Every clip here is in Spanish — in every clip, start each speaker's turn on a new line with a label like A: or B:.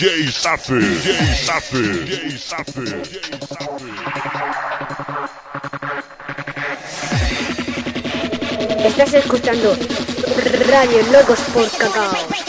A: DJ Safe, DJ Safe, DJ Safe, DJ Safe.
B: Estás escuchando Radio Locos por Cacao.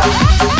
C: Bye.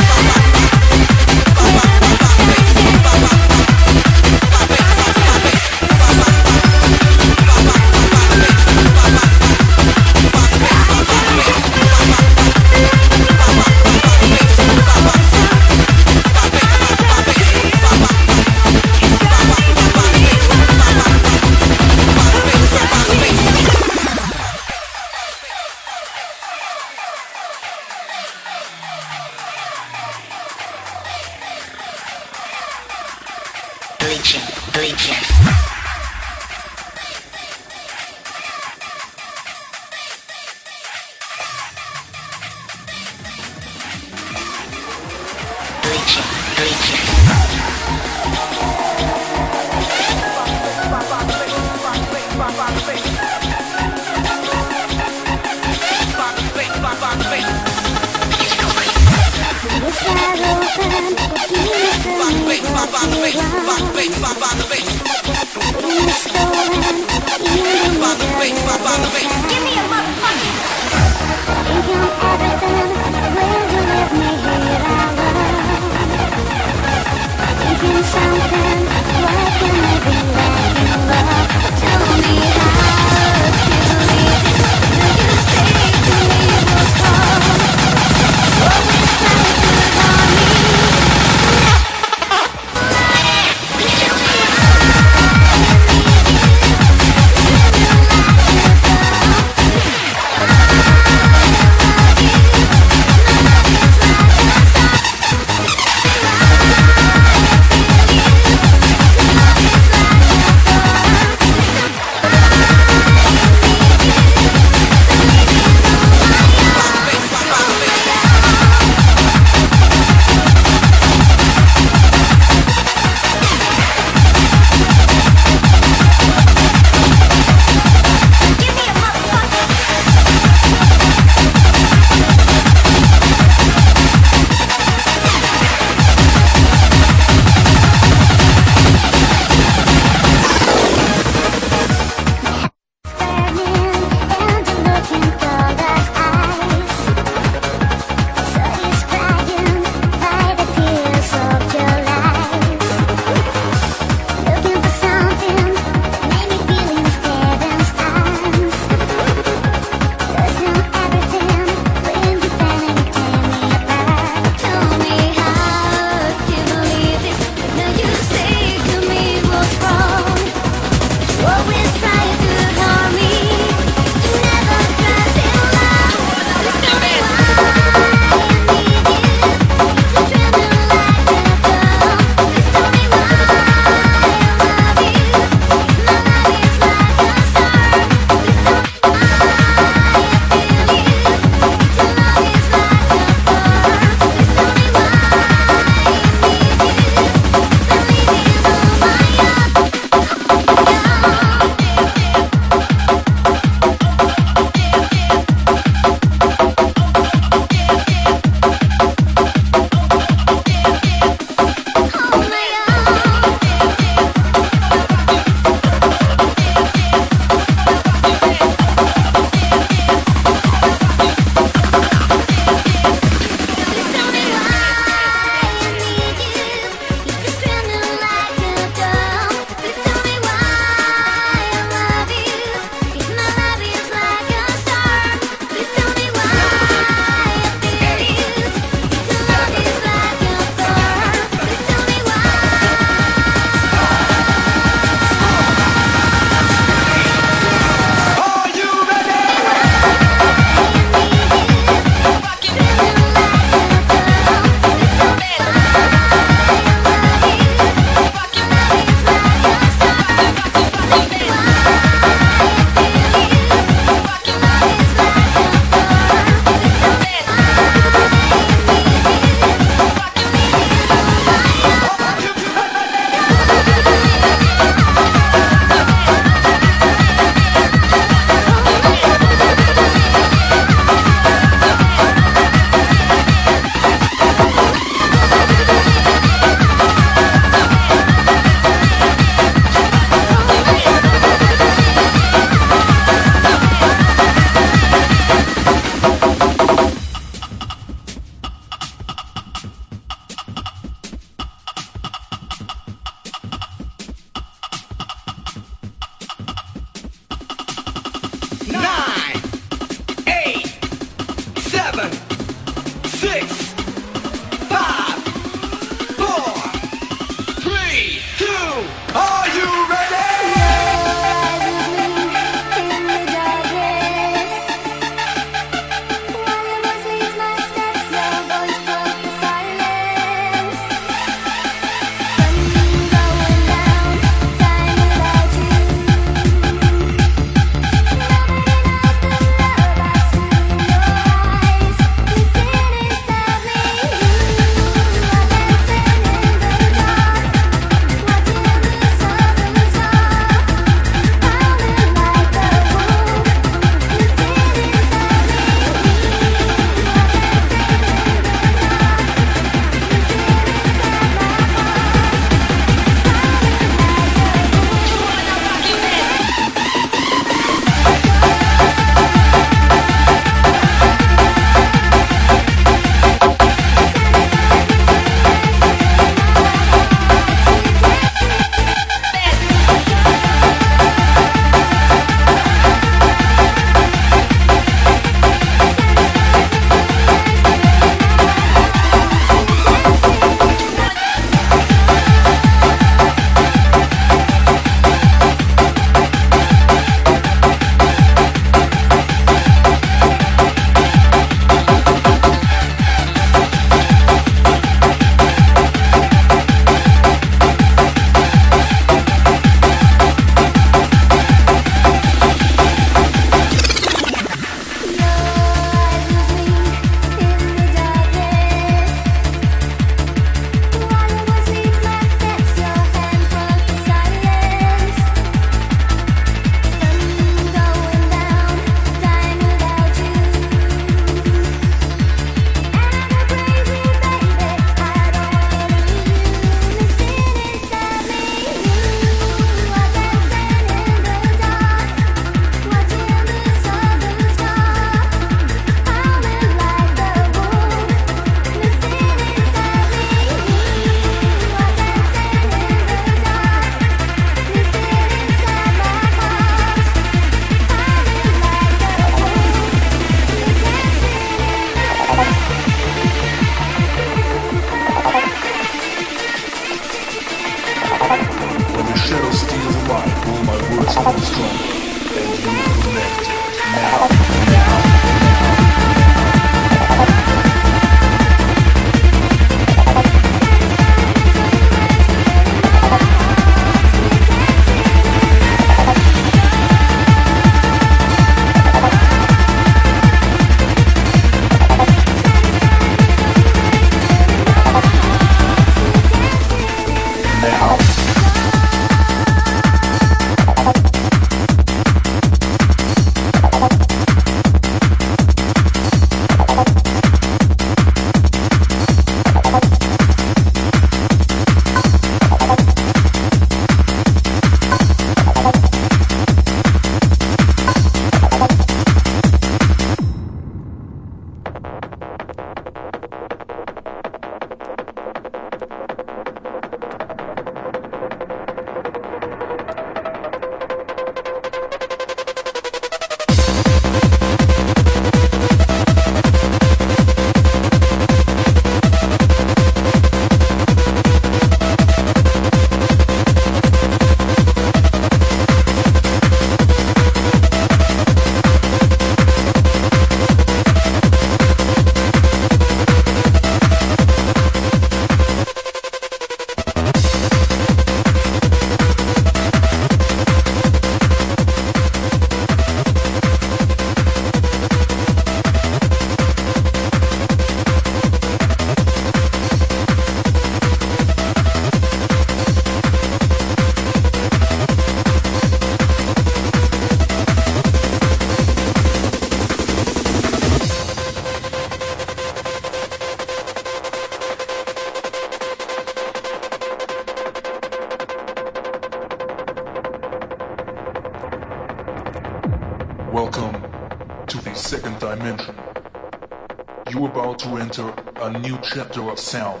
C: chapter of sound.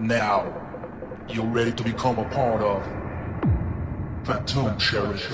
C: Now, you're ready to become a part of Phantom Cherish.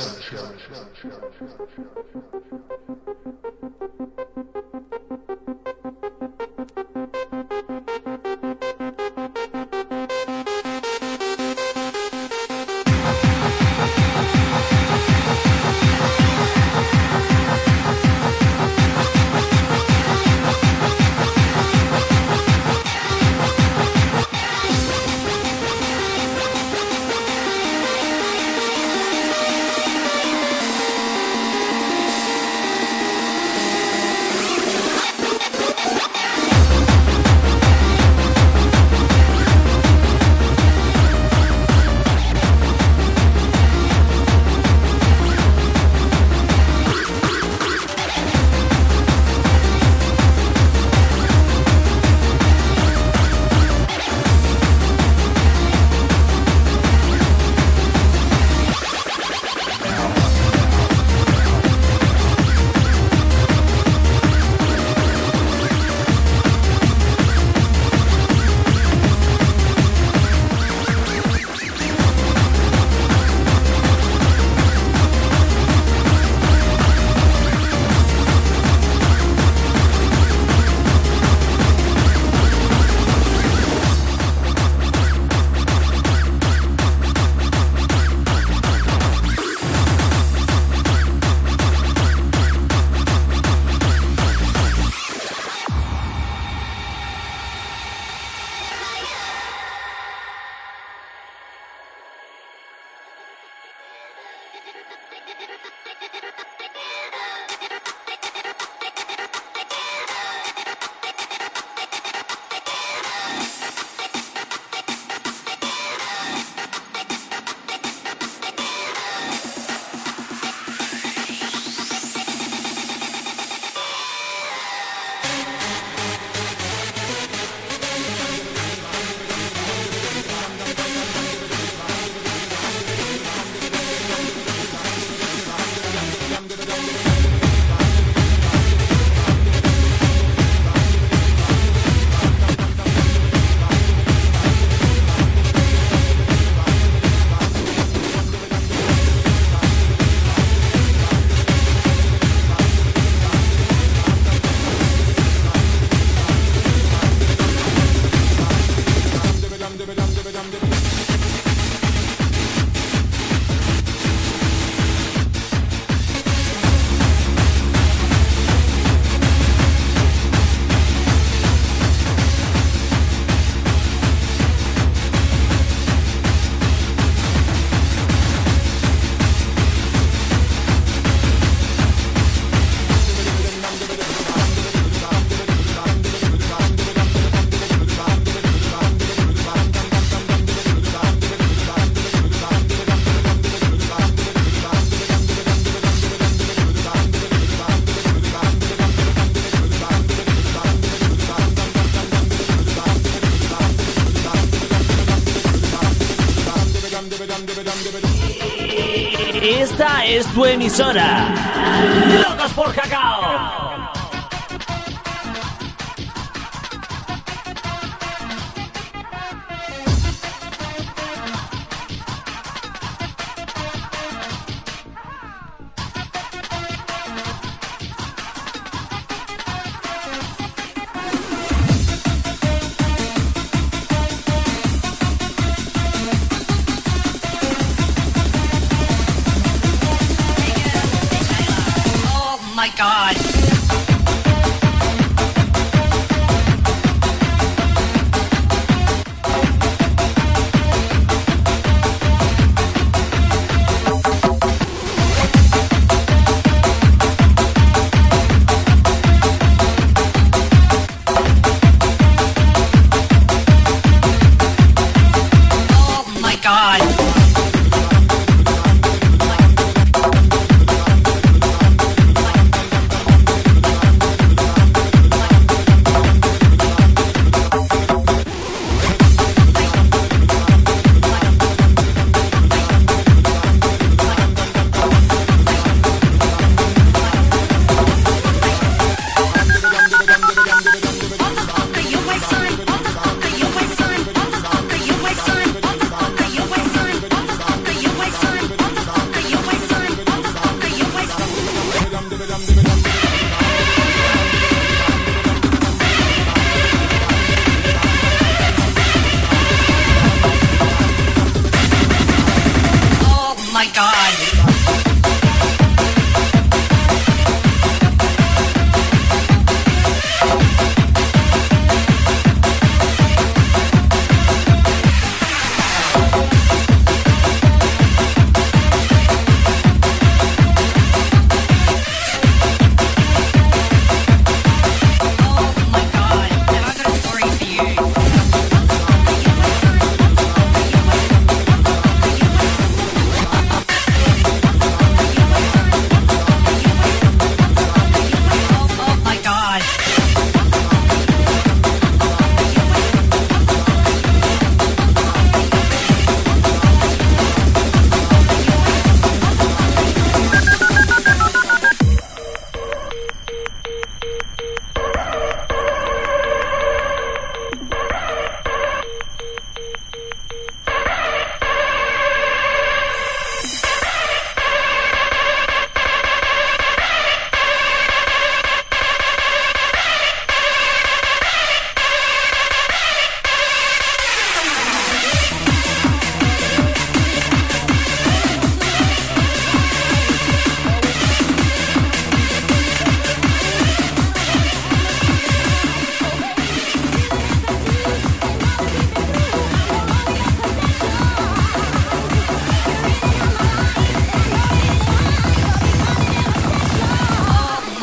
D: Es tu emisora.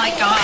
E: my God.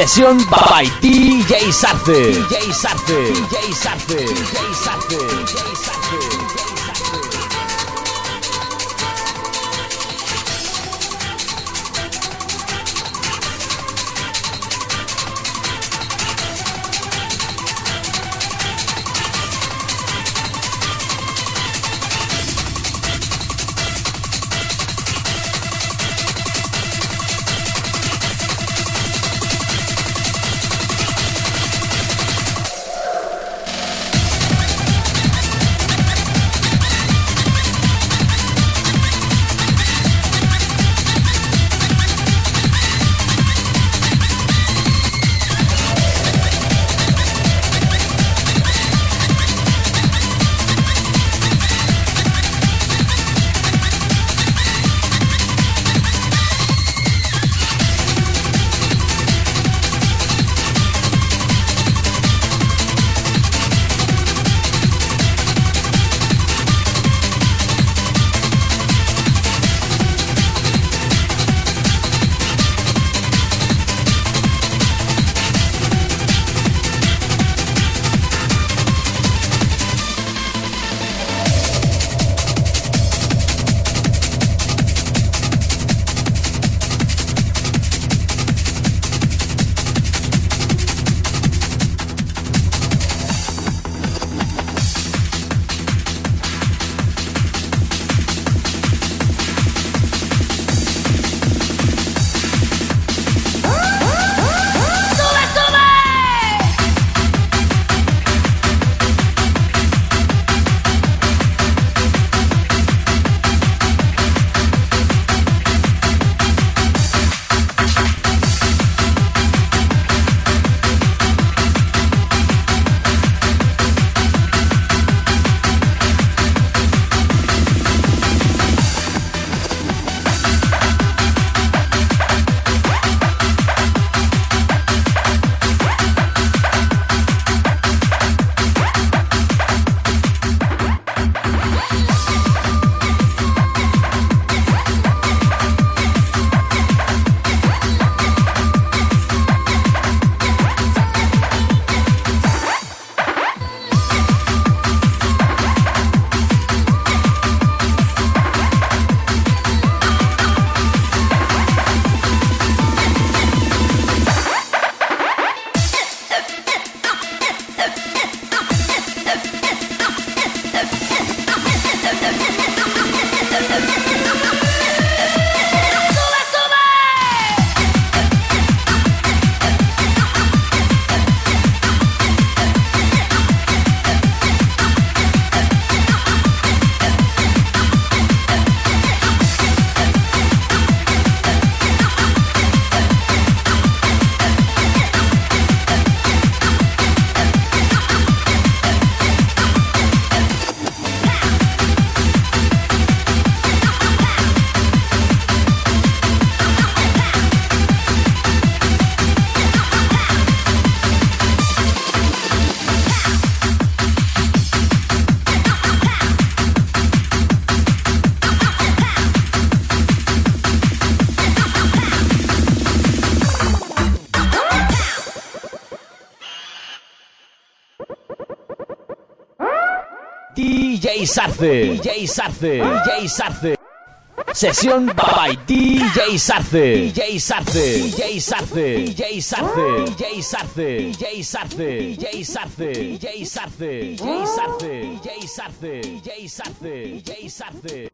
D: Sesión by DJ Sarce. DJ Sarce. DJ Sarce. DJ Sarce. Sarce. DJ Sarce. DJ Sarce. Sesión by DJ Sarce. DJ Sarce. DJ Sarce. DJ Sarce. DJ Sarce. DJ Sarce. DJ Sarce. DJ Sarce. DJ Sarce. DJ Sarce. DJ Sarce. DJ Sarce.